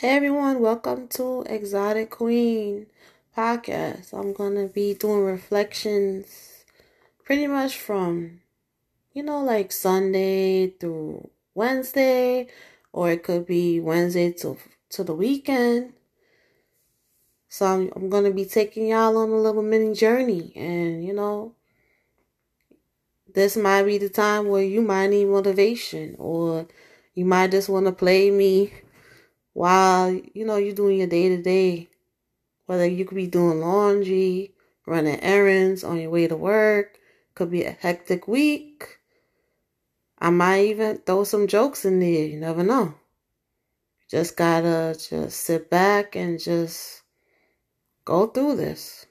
Hey everyone, welcome to Exotic Queen podcast. I'm going to be doing reflections pretty much from, you know, like Sunday through Wednesday, or it could be Wednesday to, to the weekend. So I'm, I'm going to be taking y'all on a little mini journey, and you know, this might be the time where you might need motivation, or you might just want to play me while you know you're doing your day to day, whether you could be doing laundry, running errands on your way to work, could be a hectic week. I might even throw some jokes in there. You never know. Just gotta just sit back and just go through this.